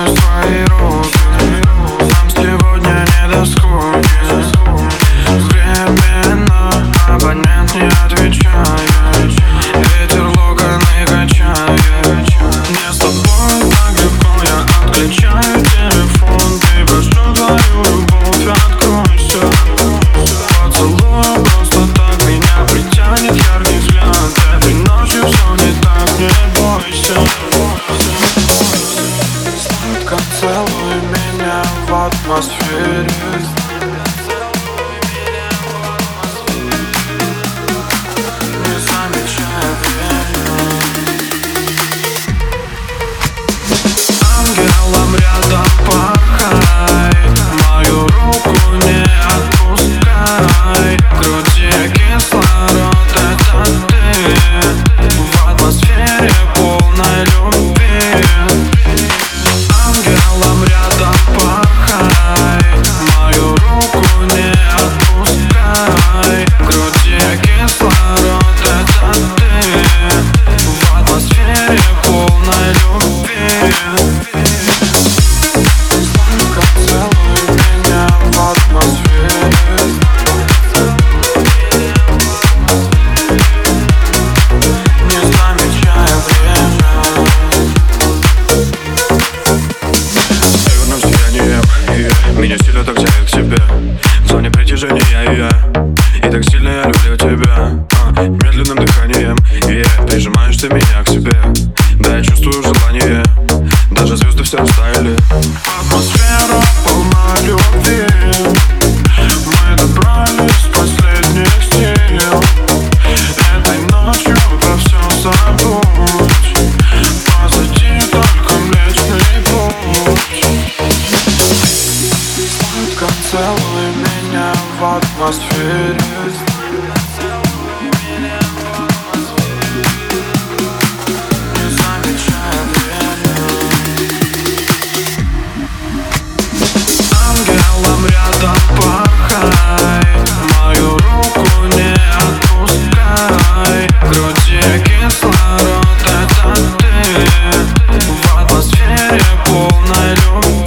I'm sorry. Меня сильно так тянет к тебе, В зоне притяжения я. Ангелом рядом пахай Мою руку не отпускай. В груди это ты. В атмосфере полной любви.